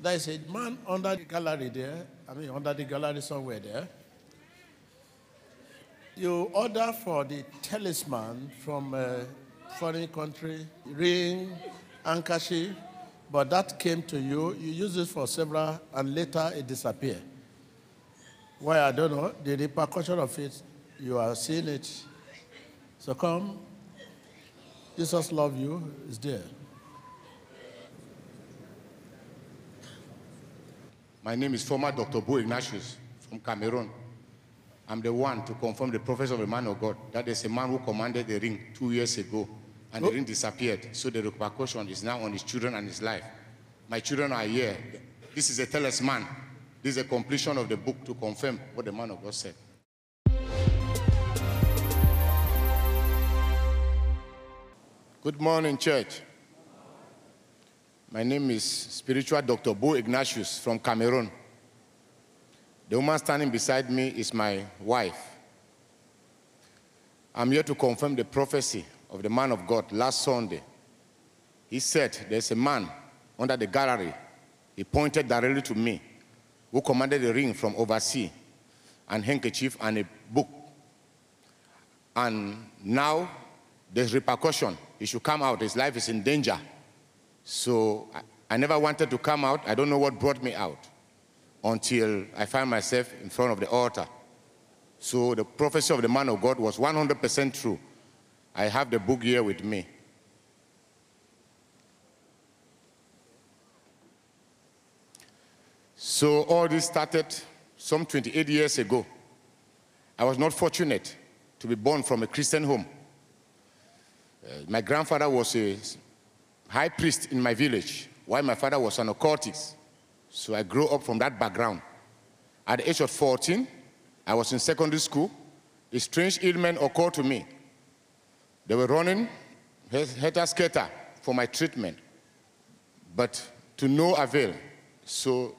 There is a man under the gallery there, I mean, under the gallery somewhere there. You order for the talisman from a foreign country, ring, handkerchief, but that came to you. You use it for several, and later it disappeared. Why, I don't know. The repercussion of it, you are seeing it. So come. Jesus love you, is there. My name is former Dr. Buh Ignatius from Cameroon. I'm the one to confirm the prophecy of the man of God. That is a man who commanded the ring two years ago, and the oh. ring disappeared. So the repercussion is now on his children and his life. My children are here. This is a talisman. This is a completion of the book to confirm what the man of God said. Good morning, church. My name is spiritual Dr. Buh Ignatius from Cameroon. The woman standing beside me is my wife. I'm here to confirm the prophecy of the man of God last Sunday. He said, There's a man under the gallery. He pointed directly to me, who commanded a ring from overseas, and handkerchief, and a book. And now there's repercussion. He should come out. His life is in danger. So I, I never wanted to come out. I don't know what brought me out until I found myself in front of the altar. So the prophecy of the man of God was 100% true. I have the book here with me. So all this started some 28 years ago. I was not fortunate to be born from a Christian home. Uh, my grandfather was a high priest in my village, while my father was an occultist. So I grew up from that background. At the age of 14, I was in secondary school. A strange ailment occurred to me. They were running head skater for my treatment, but to no avail. So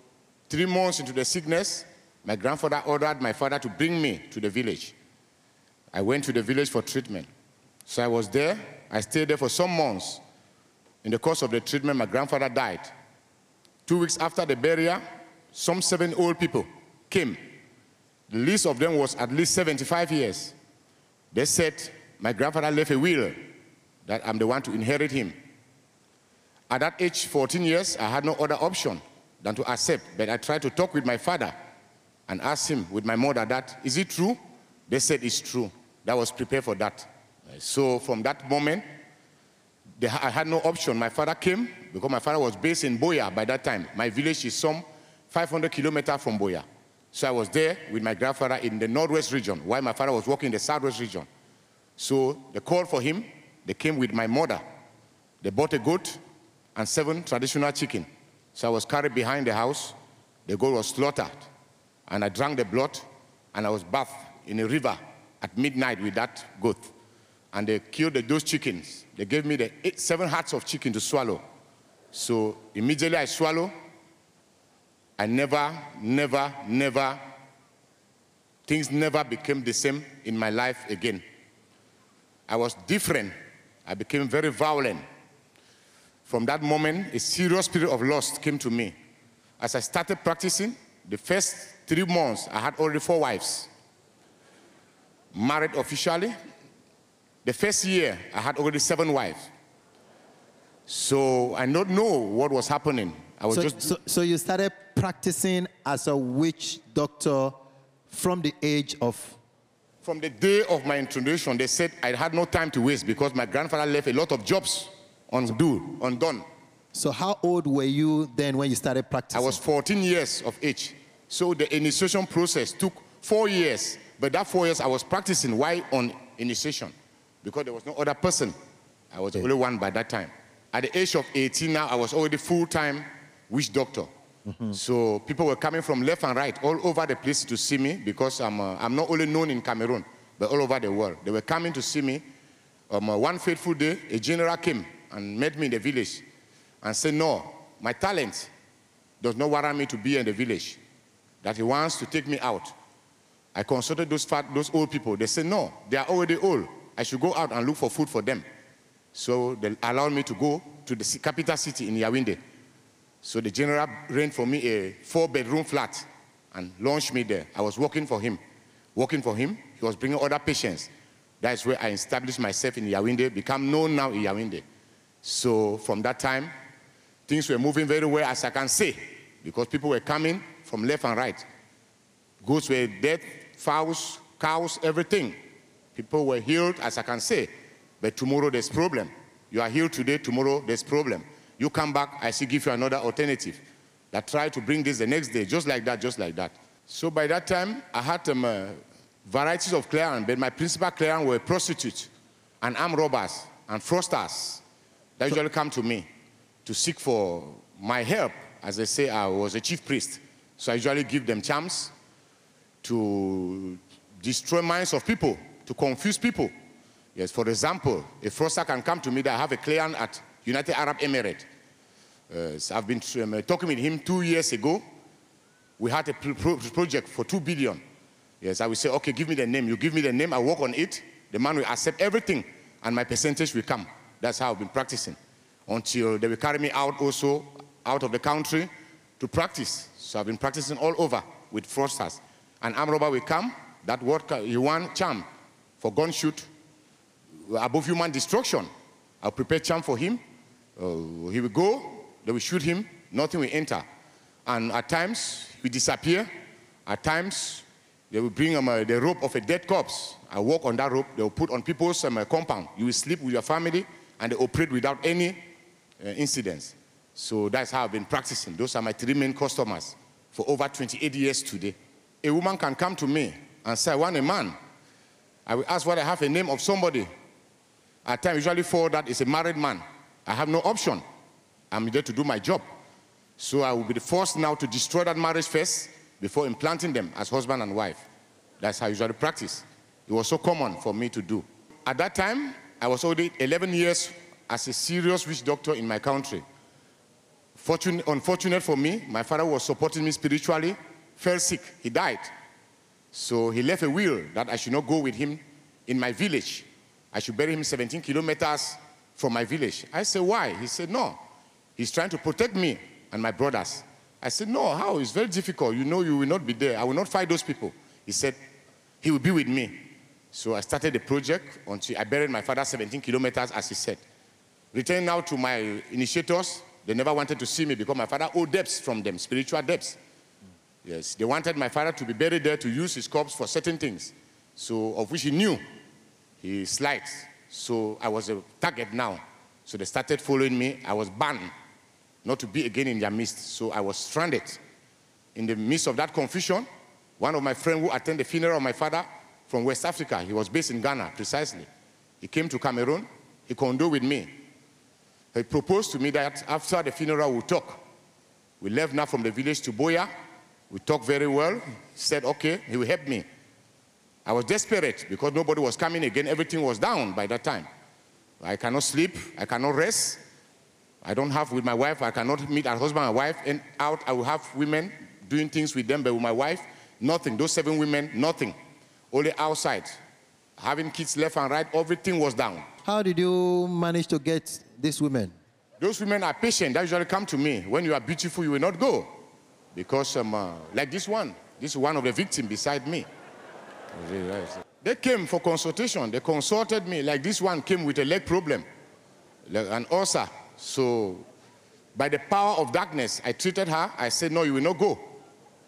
three months into the sickness, my grandfather ordered my father to bring me to the village. I went to the village for treatment. So I was there. I stayed there for some months. In the course of the treatment, my grandfather died. Two weeks after the burial, some seven old people came. The list of them was at least 75 years. They said, my grandfather left a will that I'm the one to inherit him. At that age, 14 years, I had no other option than to accept. But I tried to talk with my father and ask him with my mother that, is it true? They said it's true. That was prepared for that. So from that moment, I had no option. My father came because my father was based in Buea by that time. My village is some 500 kilometers from Buea. So I was there with my grandfather in the northwest region while my father was working in the southwest region. So they called for him. They came with my mother. They bought a goat and seven traditional chicken. So I was carried behind the house. The goat was slaughtered. And I drank the blood and I was bathed in a river at midnight with that goat. And they killed those chickens. They gave me the eight, seven hearts of chicken to swallow. So immediately I swallow. I never, never, never, things never became the same in my life again. I was different. I became very violent. From that moment, a serious spirit of lust came to me. As I started practicing, the first three months, I had already four wives. Married officially. The first year, I had already seven wives. So I don't know what was happening. I was so, just. So, so you started practicing as a witch doctor from the age of from the day of my introduction, they said I had no time to waste because my grandfather left a lot of jobs undue, undone. So how old were you then when you started practicing? I was 14 years of age. So the initiation process took four years. But that four years I was practicing while on initiation because there was no other person. I was the only one by that time. At the age of 18 now, I was already full-time witch doctor. Mm-hmm. So people were coming from left and right, all over the place to see me because I'm, uh, I'm not only known in Cameroon, but all over the world. They were coming to see me. Um, uh, one fateful day, a general came and met me in the village and said, no, my talent does not warrant me to be in the village, that he wants to take me out. I consulted those, fat, those old people. They said, no, they are already old. I should go out and look for food for them. So they allowed me to go to the capital city in Yaoundé. So the general rent for me a four-bedroom flat and launched me there. I was working for him. Working for him, he was bringing other patients. That's where I established myself in Yaoundé, become known now in Yaoundé. So from that time, things were moving very well, as I can say, because people were coming from left and right. Goats were dead, fowls, cows, everything. People were healed, as I can say. But tomorrow there's problem. You are healed today, tomorrow there's problem. You come back, I see give you another alternative. That try to bring this the next day, just like that, just like that. So by that time, I had um, uh, varieties of clients, but my principal clients were prostitutes and armed robbers and fraudsters that usually come to me to seek for my help. As they say, I was a chief priest. So I usually give them chance to destroy minds of people, to confuse people. Yes, for example, a fraudster can come to me that I have a client at United Arab Emirates. Uh, so I've been um, talking with him two years ago. We had a pro project for two billion. Yes, I will say, okay, give me the name. You give me the name, I work on it. The man will accept everything, and my percentage will come. That's how I've been practicing until they will carry me out also out of the country to practice. So I've been practicing all over with fraudsters. An arm robber will come, that word, he want charm for gun shoot above human destruction. I'll prepare charm for him. Uh, he will go, they will shoot him, nothing will enter. And at times, we disappear. At times, they will bring um, uh, the rope of a dead corpse. I walk on that rope. They will put on people's um, uh, compound. You will sleep with your family, and they operate without any uh, incidents. So that's how I've been practicing. Those are my three main customers for over 28 years today. A woman can come to me and say, I want a man. I will ask whether I have a name of somebody. At times, usually for that is a married man. I have no option. I'm there to do my job. So I will be the first now to destroy that marriage first before implanting them as husband and wife. That's how I usually practice. It was so common for me to do. At that time, I was already 11 years as a serious witch doctor in my country. Fortunate, unfortunate for me, my father was supporting me spiritually, fell sick, he died. So he left a will that I should not go with him in my village. I should bury him 17 kilometers from my village. I said, why? He said, no. He's trying to protect me and my brothers. I said, no, how? It's very difficult. You know you will not be there. I will not fight those people. He said, he will be with me. So I started the project until I buried my father 17 kilometers, as he said. Returning now to my initiators, they never wanted to see me because my father owed debts from them, spiritual debts. Yes, they wanted my father to be buried there to use his corpse for certain things, so of which he knew. He slides. So I was a target now. So they started following me. I was banned not to be again in their midst. So I was stranded. In the midst of that confusion, one of my friends who attended the funeral of my father from West Africa, he was based in Ghana precisely. He came to Cameroon. He condoled with me. He proposed to me that after the funeral we'll talk. We left now from the village to Buea. We talked very well. He said, okay, he will help me. I was desperate because nobody was coming again. Everything was down by that time. I cannot sleep. I cannot rest. I don't have with my wife. I cannot meet our husband and wife. And out, I will have women doing things with them, but with my wife, nothing. Those seven women, nothing. Only outside. Having kids left and right, everything was down. How did you manage to get these women? Those women are patient. They usually come to me. When you are beautiful, you will not go. Because, um, uh, like this one, this is one of the victims beside me. They came for consultation. They consulted me. Like this one came with a leg problem, like an ulcer. So, by the power of darkness, I treated her. I said, No, you will not go.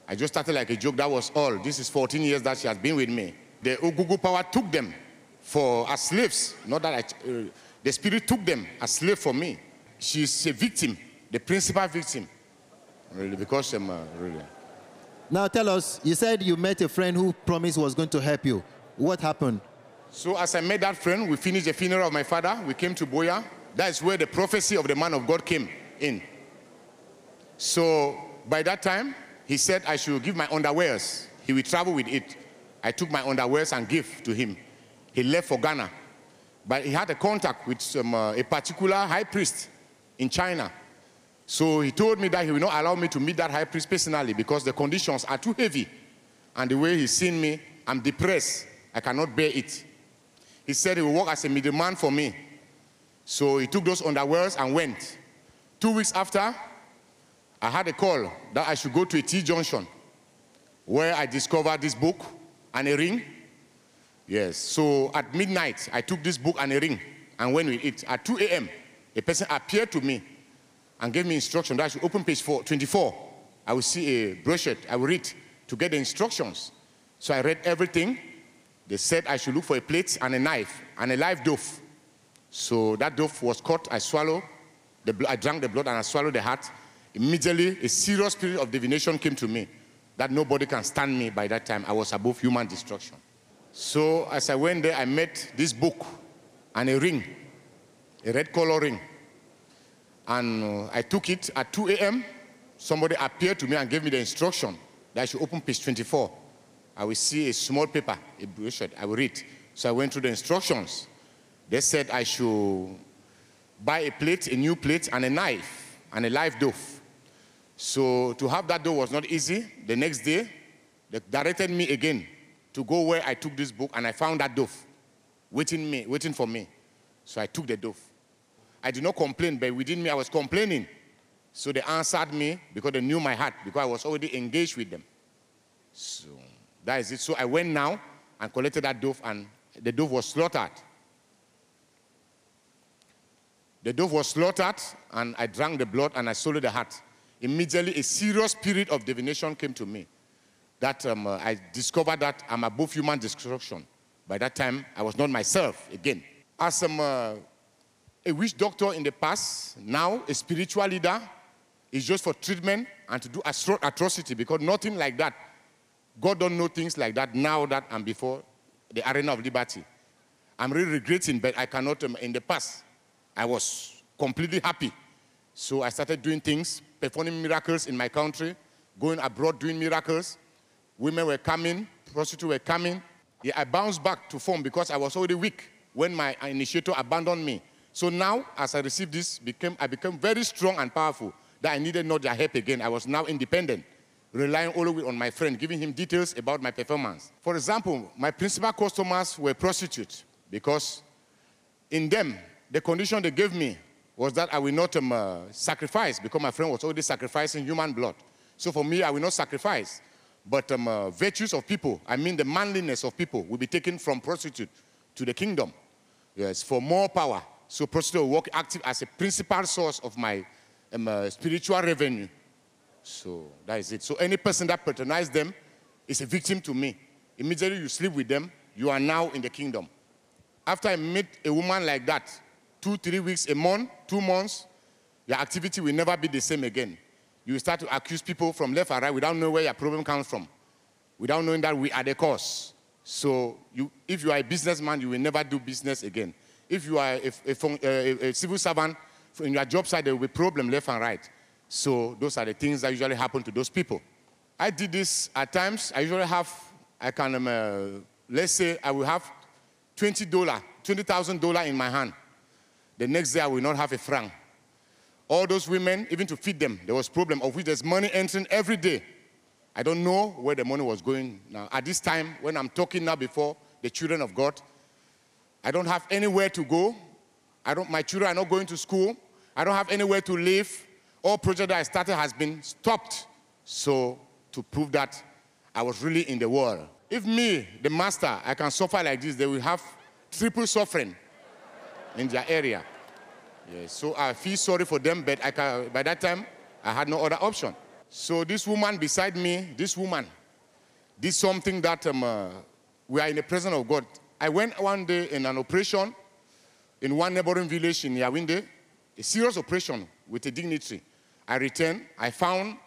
I just started like a joke. That was all. This is 14 years that she has been with me. The Ogugu power took them for as slaves. Not that I, uh, the spirit took them as slave for me. She's a victim, the principal victim. Really, because I'm uh, really. Now tell us, you said you met a friend who promised was going to help you. What happened? So as I met that friend, we finished the funeral of my father. We came to Buea. That's where the prophecy of the man of God came in. So by that time, he said I should give my underwears. He will travel with it. I took my underwears and give to him. He left for Ghana. But he had a contact with some, uh, a particular high priest in China. So he told me that he will not allow me to meet that high priest personally because the conditions are too heavy. And the way he's seen me, I'm depressed. I cannot bear it. He said he will work as a middleman for me. So he took those underwears and went. Two weeks after, I had a call that I should go to a T junction where I discovered this book and a ring. Yes, so at midnight, I took this book and a ring and went with it. At 2 a.m., a person appeared to me and gave me instruction that I should open page four, 24. I will see a brochure, I will read to get the instructions. So I read everything. They said I should look for a plate and a knife and a live dove. So that dove was caught, I swallowed, the, I drank the blood and I swallowed the heart. Immediately, a serious spirit of divination came to me that nobody can stand me by that time. I was above human destruction. So as I went there, I met this book and a ring, a red color ring. And uh, I took it at 2 a.m. Somebody appeared to me and gave me the instruction that I should open page 24. I will see a small paper, a brochure, I will read. So I went through the instructions. They said I should buy a plate, a new plate, and a knife, and a live dove. So to have that dove was not easy. The next day, they directed me again to go where I took this book, and I found that dove waiting, me, waiting for me. So I took the dove. I did not complain, but within me, I was complaining. So they answered me because they knew my heart, because I was already engaged with them. So that is it. So I went now and collected that dove, and the dove was slaughtered. The dove was slaughtered, and I drank the blood and I swallowed the heart immediately a serious spirit of divination came to me. That um, uh, I discovered that I'm above human destruction. By that time, I was not myself again. As um, uh, a witch doctor in the past, now a spiritual leader is just for treatment and to do atrocity because nothing like that. God don't know things like that now that I'm before the arena of liberty. I'm really regretting, but I cannot. Um, in the past, I was completely happy. So I started doing things performing miracles in my country, going abroad doing miracles. Women were coming, prostitutes were coming. Yeah, I bounced back to form because I was already weak when my initiator abandoned me. So now, as I received this, became, I became very strong and powerful that I needed not their help again. I was now independent, relying only on my friend, giving him details about my performance. For example, my principal customers were prostitutes because in them, the condition they gave me was that I will not um, uh, sacrifice because my friend was already sacrificing human blood. So for me, I will not sacrifice. But um, uh, virtues of people, I mean the manliness of people, will be taken from prostitute to the kingdom. Yes, for more power. So prostitute work active as a principal source of my um, uh, spiritual revenue. So that is it. So any person that patronizes them is a victim to me. Immediately you sleep with them, you are now in the kingdom. After I meet a woman like that, two, three weeks, a month, two months, your activity will never be the same again. You will start to accuse people from left and right without knowing where your problem comes from, without knowing that we are the cause. So you, if you are a businessman, you will never do business again. If you are a, a, a, a civil servant, in your job site, there will be problem left and right. So those are the things that usually happen to those people. I did this at times. I usually have, I can, um, uh, let's say I will have $20, $20,000 in my hand. The next day, I will not have a franc. All those women, even to feed them, there was problem of which there's money entering every day. I don't know where the money was going now. At this time, when I'm talking now before the children of God, I don't have anywhere to go. I don't, my children are not going to school. I don't have anywhere to live. All project that I started has been stopped. So to prove that I was really in the world. If me, the master, I can suffer like this, they will have triple suffering in their area. Yes, so I feel sorry for them, but I can, by that time, I had no other option. So this woman beside me, this woman, did something that um, uh, we are in the presence of God. I went one day in an operation in one neighboring village in Yaoundé, a serious operation with a dignitary. I returned, I found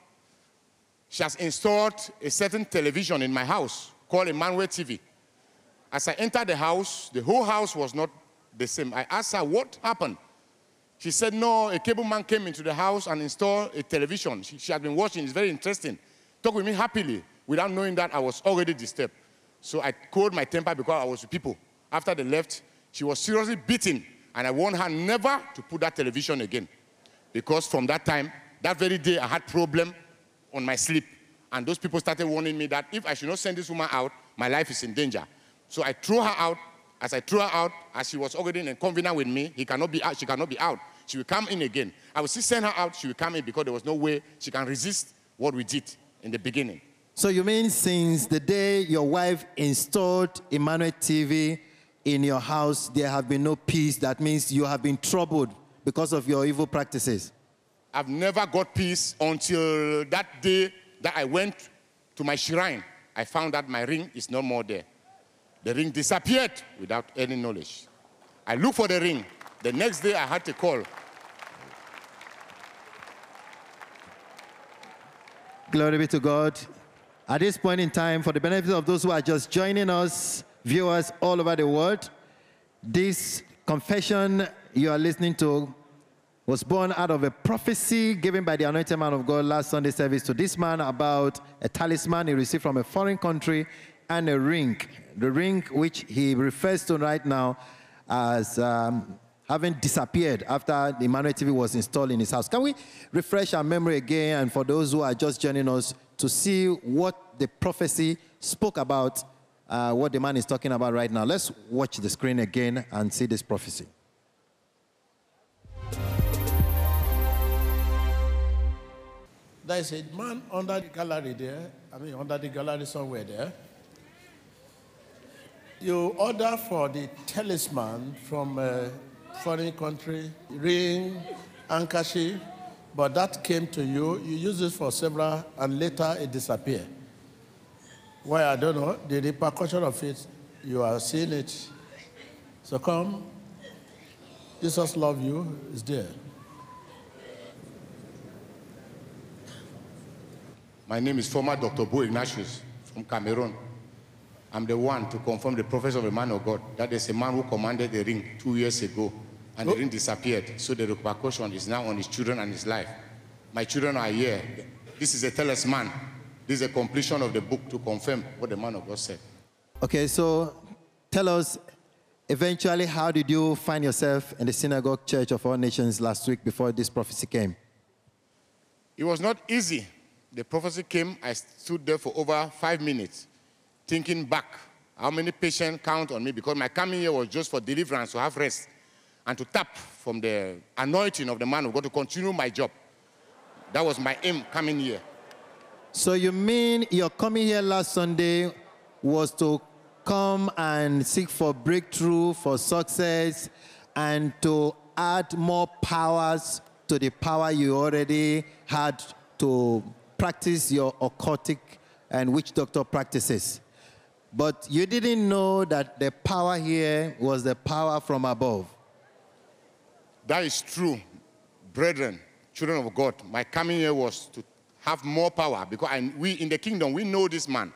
she has installed a certain television in my house called Emmanuel TV. As I entered the house, the whole house was not the same. I asked her, what happened? She said, no, a cable man came into the house and installed a television. She, she had been watching, it's very interesting. Talk with me happily without knowing that I was already disturbed. So I cooled my temper because I was with people. After they left, she was seriously beaten, and I warned her never to put that television again. Because from that time, that very day, I had problem on my sleep. And those people started warning me that if I should not send this woman out, my life is in danger. So I threw her out as I threw her out, as she was already in a covenant with me, he cannot be out, she cannot be out. She will come in again. I will still send her out. She will come in because there was no way she can resist what we did in the beginning. So you mean since the day your wife installed Emmanuel TV in your house, there have been no peace? That means you have been troubled because of your evil practices. I've never got peace until that day that I went to my shrine. I found that my ring is no more there. The ring disappeared without any knowledge. I looked for the ring. The next day I had to call. Glory be to God. At this point in time, for the benefit of those who are just joining us, viewers all over the world, this confession you are listening to was born out of a prophecy given by the anointed man of God last Sunday service to this man about a talisman he received from a foreign country and a ring. The ring which he refers to right now as um, having disappeared after the Emmanuel TV was installed in his house. Can we refresh our memory again and for those who are just joining us to see what the prophecy spoke about, uh, what the man is talking about right now? Let's watch the screen again and see this prophecy. There is a man under the gallery there, I mean, under the gallery somewhere there. You order for the talisman from a foreign country, ring, handkerchief, but that came to you. You use it for several, and later it disappeared. Why, I don't know. The repercussion of it, you are seeing it. So come. Jesus love you, is there. My name is former Dr. Buh Ignatius from Cameroon. I'm the one to confirm the prophecy of a man of God. That is a man who commanded the ring two years ago, and the ring disappeared. So the repercussion is now on his children and his life. My children are here. This is a talisman. This is a completion of the book to confirm what the man of God said. Okay, so tell us eventually how did you find yourself in the synagogue church of all nations last week before this prophecy came? It was not easy. The prophecy came, I stood there for over five minutes, thinking back how many patients count on me because my coming here was just for deliverance, to have rest, and to tap from the anointing of the man of God to continue my job. That was my aim coming here. So you mean your coming here last Sunday was to come and seek for breakthrough, for success, and to add more powers to the power you already had to practice your occultic and witch doctor practices. But you didn't know that the power here was the power from above. That is true, brethren, children of God. My coming here was to have more power because I, we in the kingdom, we know this man.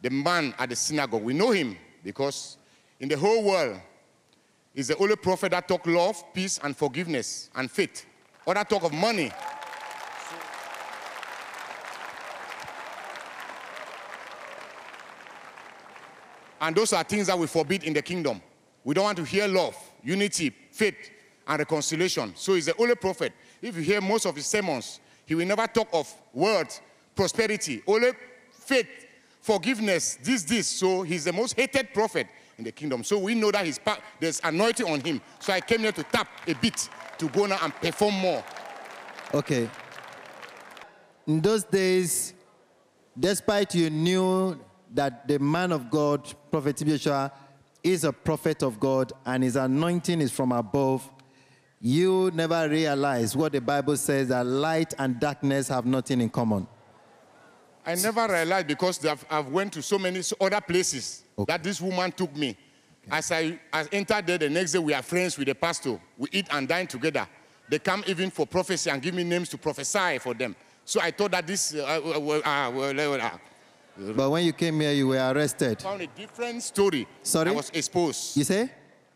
The man at the synagogue, we know him because in the whole world, he's the only prophet that talk love, peace, and forgiveness and faith. Or that talk of money. And those are things that we forbid in the kingdom. We don't want to hear love, unity, faith, and reconciliation. So he's the only prophet. If you hear most of his sermons, he will never talk of words, prosperity, only faith, forgiveness, this, this. So he's the most hated prophet in the kingdom. So we know that his there's anointing on him. So I came here to tap a bit to go now and perform more. Okay. In those days, despite you knew that the man of God, Prophet Joshua, is a prophet of God and his anointing is from above, you never realize what the Bible says that light and darkness have nothing in common. I never realized because I've, I've went to so many other places okay. that this woman took me. Okay. As I, I entered there the next day, we are friends with the pastor. We eat and dine together. They come even for prophecy and give me names to prophesy for them. So I thought that this, uh, uh, uh, uh but when you came here, you were arrested. I found a different story. Sorry? I was exposed. You say?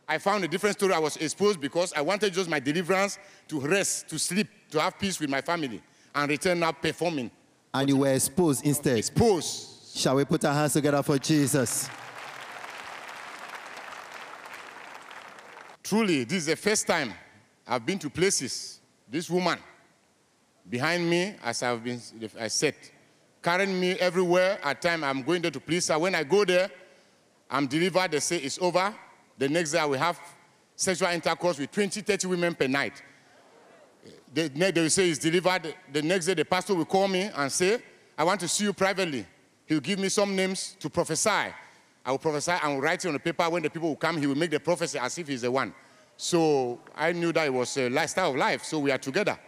I found a different story. I was exposed because I wanted just my deliverance to rest, to sleep, to have peace with my family, and return now performing. And you were exposed instead? Exposed. Shall we put our hands together for Jesus? Truly, this is the first time I've been to places. This woman behind me, as I've been, I said, carrying me everywhere. At time I'm going there to please her. When I go there, I'm delivered. They say it's over. The next day will have sexual intercourse with 20, 30 women per night. they will say it's delivered. The next day, the pastor will call me and say, I want to see you privately. He'll give me some names to prophesy. I will prophesy and will write it on the paper. When the people will come, he will make the prophecy as if he's the one. So I knew that it was a lifestyle of life. So we are together.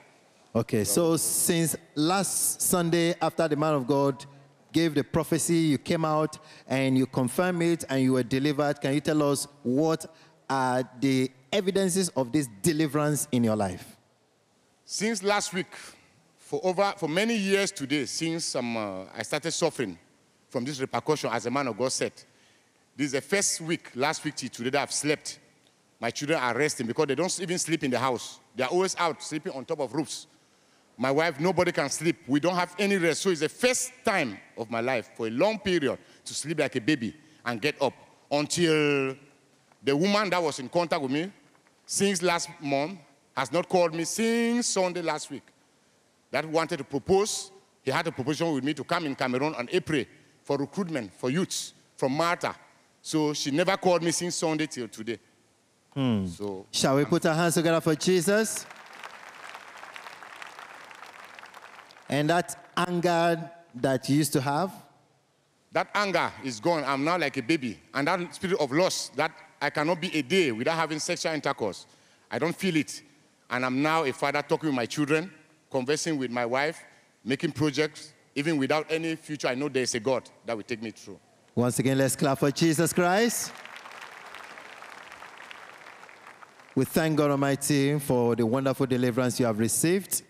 Okay, so since last Sunday, after the man of God gave the prophecy, you came out and you confirmed it and you were delivered. Can you tell us what are the evidences of this deliverance in your life? Since last week, for over for many years today, since um, uh, I started suffering from this repercussion, as a man of God said, this is the first week, last week to today, that I've slept. My children are resting because they don't even sleep in the house. They are always out sleeping on top of roofs. My wife, nobody can sleep. We don't have any rest. So it's the first time of my life for a long period to sleep like a baby and get up until the woman that was in contact with me since last month has not called me since Sunday last week. That wanted to propose. He had a proposition with me to come in Cameroon on April for recruitment for youths from Malta. So she never called me since Sunday till today. Hmm. So Shall we put our hands together for Jesus? And that anger that you used to have, that anger is gone. I'm now like a baby. And that spirit of loss that I cannot be a day without having sexual intercourse. I don't feel it. And I'm now a father talking with my children, conversing with my wife, making projects. Even without any future, I know there's a God that will take me through. once again, let's clap for Jesus Christ. We thank God Almighty for the wonderful deliverance you have received.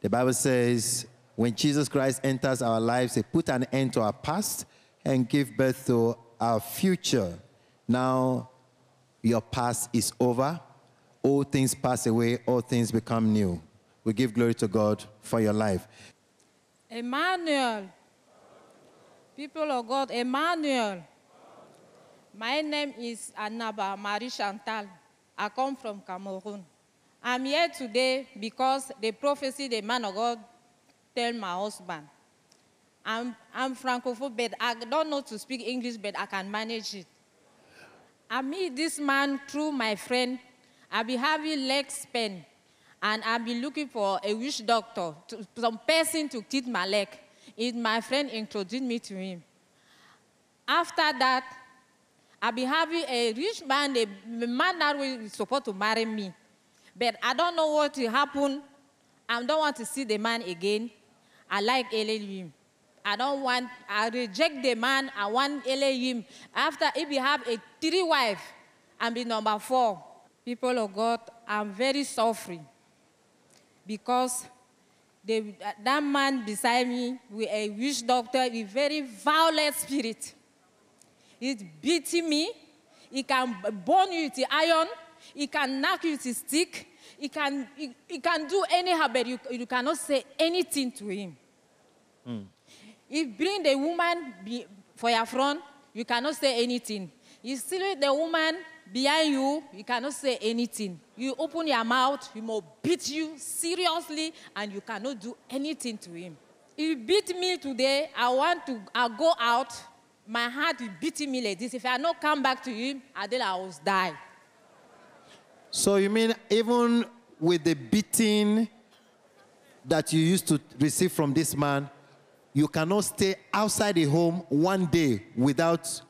The Bible says, when Jesus Christ enters our lives, He put an end to our past and give birth to our future. Now, your past is over. All things pass away, all things become new. We give glory to God for your life. Emmanuel. People of God, Emmanuel. My name is Anaba Marie Chantal. I come from Cameroon. I'm here today because the prophecy the man of God tell my husband. I'm, I'm francophone, but I don't know to speak English, but I can manage it. I meet this man through my friend. I be having leg pain, and I be looking for a witch doctor, to, some person to treat my leg. It, my friend introduced me to him. After that, I be having a rich man, a man that was supposed to marry me. But I don't know what will happen. I don't want to see the man again. I like Elohim. I don't want, I reject the man. I want Elohim. After, if you have a three wife, I'm the number four. People of God, I'm very suffering because the, that man beside me with a witch doctor with very violent spirit. He's beating me. He can burn you with the iron. He can knock you with a stick. He can, he, he can do anyhow, but you, you cannot say anything to him. He bring the woman be, for your front, you cannot say anything. You still the woman behind you, you cannot say anything. You open your mouth, he will beat you seriously, and you cannot do anything to him. If he beat me today, I want to I go out, my heart is beating me like this. If I not come back to him, I think I will die. So you mean even with the beating that you used to receive from this man, you cannot stay outside the home one day without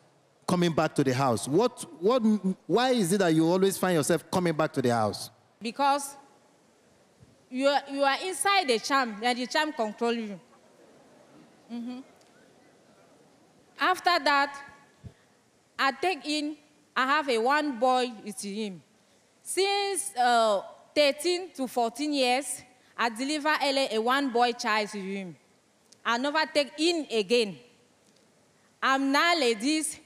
coming back to the house. What, what, why is it that you always find yourself coming back to the house? because you are, you are inside the charm and the charm control you Mhm. after that i take in i have a one boy with him since uh, 13 to 14 years i deliver a one boy child to him i never take in again i'm now this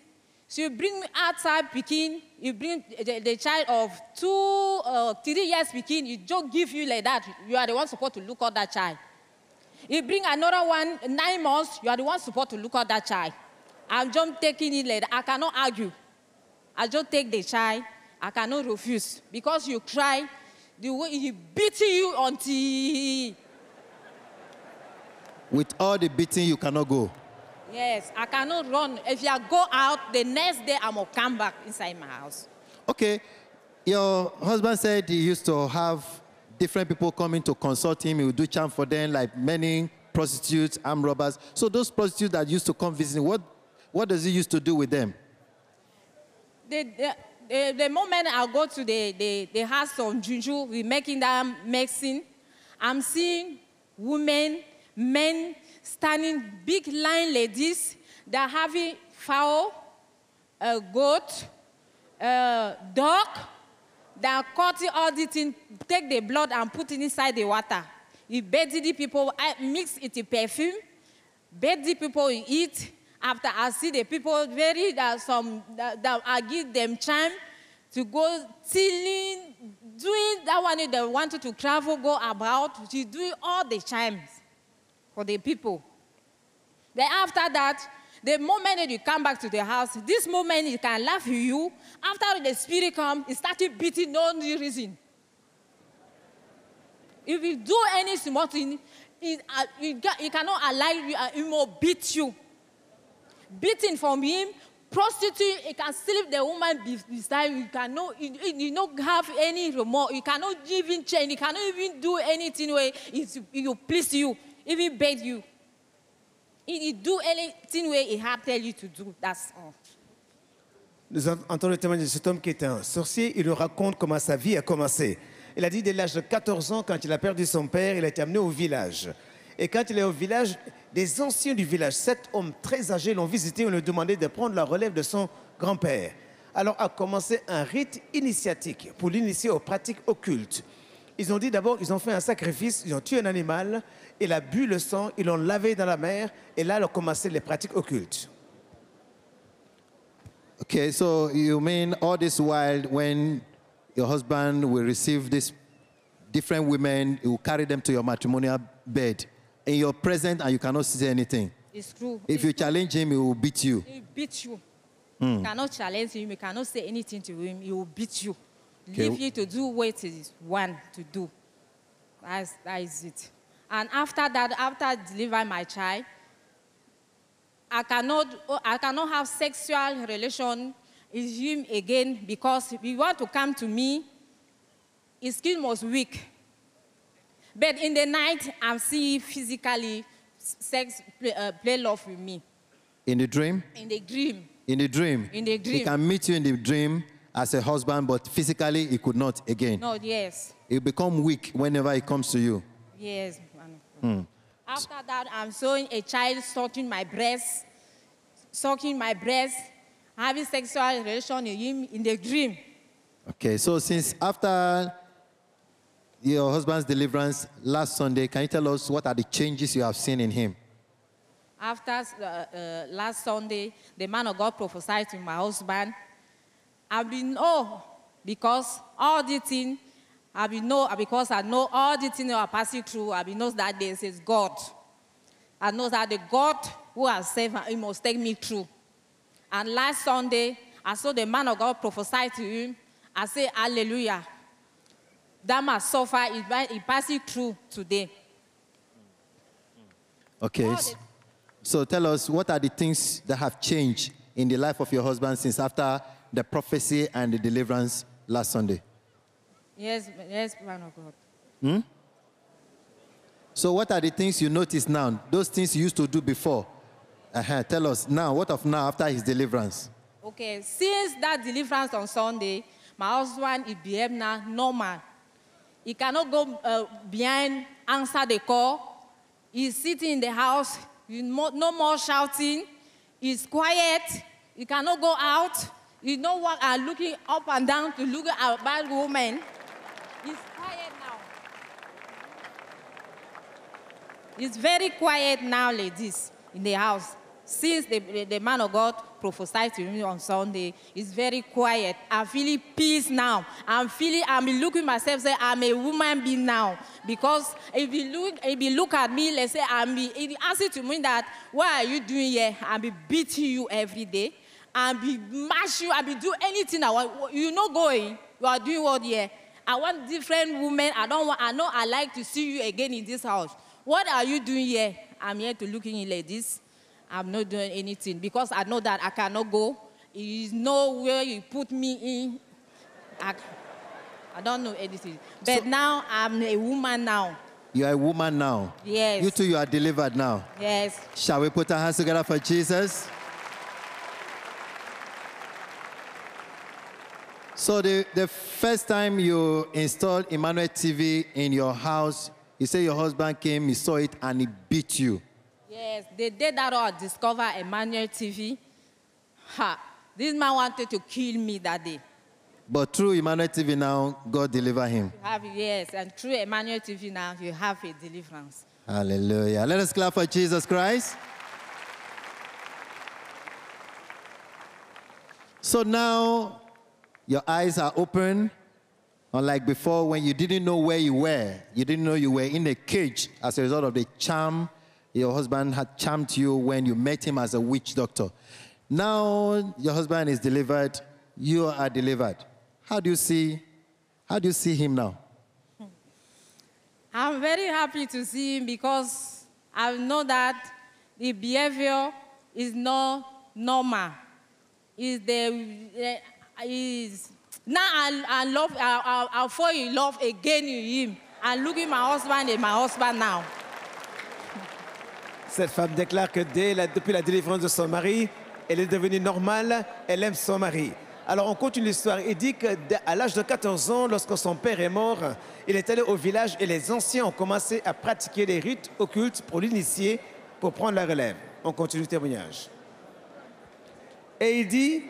so you bring me outside pikin, you bring the, the child of two, uh, three years pikin, you just give you like that. You are the one supposed to look at that child. You bring another one, nine months, you are the one supposed to look at that child. I'm just taking it like that. I cannot argue. I just take the child. I cannot refuse. Because you cry, the way he beat you until, With all the beating, you cannot go. yes, I cannot run. If I go out, the next day going to come back inside my house. Okay, your husband said he used to have different people coming to consult him. He will do charm for them, like many prostitutes, armed robbers. So those prostitutes that used to come visit, what, what does he used to do with them? The, the, the, the moment I go to the, the, the house of Juju, we making that medicine, I'm seeing women, men standing, big line ladies, they're having fowl, a goat, a dog, they're cutting all the thing, take the blood and put it inside the water. You bathe the people, I mix it with perfume, bathe the people you eat. After I see the people very that some that, that I give them time to go stealing, doing that one they wanted to travel, go about. to do all the times for the people. Then after that, the moment you come back to the house, this moment it can laugh at you. After the spirit come, it started beating no reason. If you do any small thing, it, uh, it, it cannot allow you, uh, it will beat you. Beating from him, prostitute, it can sleep the woman beside you. You cannot, you, you don't have any remorse. You cannot even change. You cannot even do anything where it, you please you, beg you. If do anything have tell you to do, that's. Nous entendons le témoignage de cet homme qui est un sorcier. Il nous raconte comment sa vie a commencé. Il a dit dès l'âge de 14 ans, quand il a perdu son père, il a été amené au village. Et quand il est au village, des anciens du village, sept hommes très âgés, l'ont visité et lui demandé de prendre la relève de son grand-père. Alors a commencé un rite initiatique pour l'initier aux pratiques occultes. Ils ont dit d'abord, ils ont fait un sacrifice, ils ont tué un animal, il a bu le sang, ils l'ont lavé dans la mer, et là, ils ont commencé les pratiques occultes. Okay, so you mean all this while when your husband will receive these different women, you will carry them to your matrimonial bed in your present and you cannot say anything? It's true. If It's you true. challenge him, he will beat you. He beat you. You cannot challenge him. You cannot say anything to him. He will beat you. Leave you to do what he want to do. That's, that is it. And after that, after delivering my child, I cannot, I cannot have sexual relation with him again because he want to come to me, his skin was weak. But in the night, I'm seeing physically sex play, uh, play love with me In the dream? in the dream. In the dream. In the dream. He can meet you in the dream as a husband, but physically he could not again. No, yes, He'll become weak whenever he comes to you. yes. Man. After that, I'm showing a child sucking my breast, sucking my breast, having sexual relation with him in the dream. Okay, so since after your husband's deliverance last Sunday, can you tell us what are the changes you have seen in him? After uh, uh, last Sunday, the man of God prophesied to my husband. I've been oh because all the things I've been know because I know all the things that are passing through. I've been knows that there is God. I know that the God who has saved me, must take me through. And last Sunday, I saw the man of God prophesy to him. I say, Hallelujah. That must suffer, he passing through today. Okay, so tell us what are the things that have changed in the life of your husband since after the prophecy and the deliverance last Sunday? Yes, yes, man of God. So, what are the things you notice now? Those things you used to do before. Uh-huh. Tell us now, what of now after his deliverance? Okay, since that deliverance on Sunday, my husband is behave now normal. He cannot go uh, behind, answer the call. He's sitting in the house, no more shouting. He's quiet. He cannot go out. He no walk and looking up and down to look at bad woman. Quiet now. It's very quiet now, ladies, in the house. Since the, the, man of God prophesied to me on Sunday, it's very quiet. I'm feeling peace now. I'm feeling, I'm looking myself, say, I'm a woman being now. Because if you look, if you look at me, let's say, I'm if you answer to me that, what are you doing here? I'll be beating you every day. I'll be mash you, I'll be do anything I want. You're not going. You are doing what here? I want different women. I don't want, I know I like to see you again in this house. What are you doing here? I'm here to look in like this. I'm not doing anything because I know that I cannot go. There is nowhere you put me in. I, I don't know anything. But now I'm a woman now. You are a woman now. Yes. You too, you are delivered now. Yes. Shall we put our hands together for Jesus? So the, the first time you installed Emmanuel TV in your house, you say your husband came, he saw it, and he beat you. Yes. The day that I discovered Emmanuel TV, ha, this man wanted to kill me that day. But through Emmanuel TV now, God deliver him. You have yes, and through Emmanuel TV now you have a deliverance. Hallelujah. Let us clap for Jesus Christ. So now your eyes are open, unlike before when you didn't know where you were. You didn't know you were in a cage as a result of the charm your husband had charmed you when you met him as a witch doctor. Now your husband is delivered, you are delivered. How do you see how do you see him now? I'm very happy to see him because I know that the behavior is not normal. Is the Cette femme déclare que depuis la délivrance de son mari, elle est devenue normale, elle aime son mari. Alors on continue l'histoire. Il dit qu'à l'âge de 14 ans, lorsque son père est mort, il est allé au village et les anciens ont commencé à pratiquer les rites occultes pour l'initier, pour prendre la relève. On continue le témoignage. Et il dit,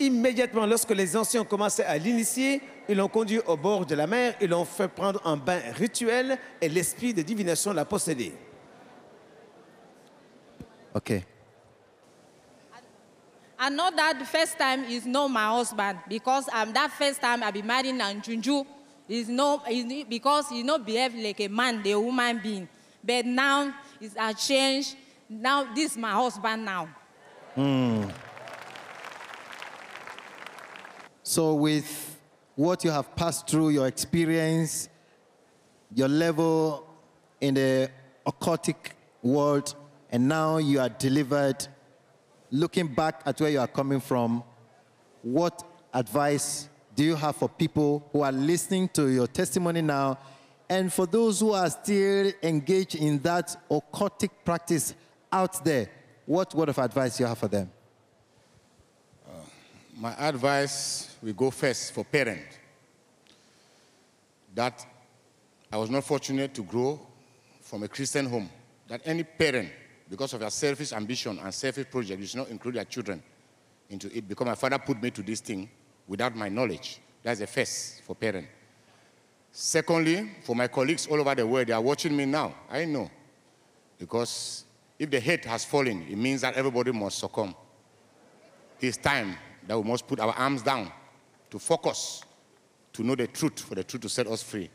immédiatement, lorsque les anciens ont commencé à l'initier, ils l'ont conduit au bord de la mer, ils l'ont fait prendre un bain rituel et l'esprit de divination l'a possédé. Okay. I know that the first time is not my husband because um, that first time I be married in Junju is no is because he not behave like a man, the woman being. But now it's a change. Now this is my husband now. So, with what you have passed through, your experience, your level in the occultic world, and now you are delivered, looking back at where you are coming from, what advice do you have for people who are listening to your testimony now? And for those who are still engaged in that occultic practice out there, what word of advice do you have for them? My advice will go first for parents. That I was not fortunate to grow from a Christian home. That any parent, because of your selfish ambition and selfish project, you should not include your children into it. Because my father put me to this thing without my knowledge. That's the first for parent. Secondly, for my colleagues all over the world, they are watching me now. I know. Because if the head has fallen, it means that everybody must succumb. It's time that we must put our arms down to focus, to know the truth, for the truth to set us free.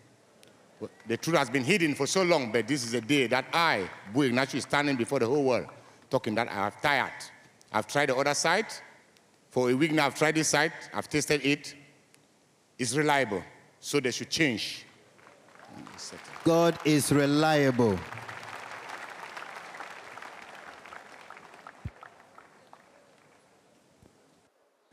The truth has been hidden for so long, but this is a day that I, Buh Ignatius, is standing before the whole world, talking that I have tired. I've tried the other side. For a week now, I've tried this side. I've tasted it. It's reliable. So they should change. God is reliable.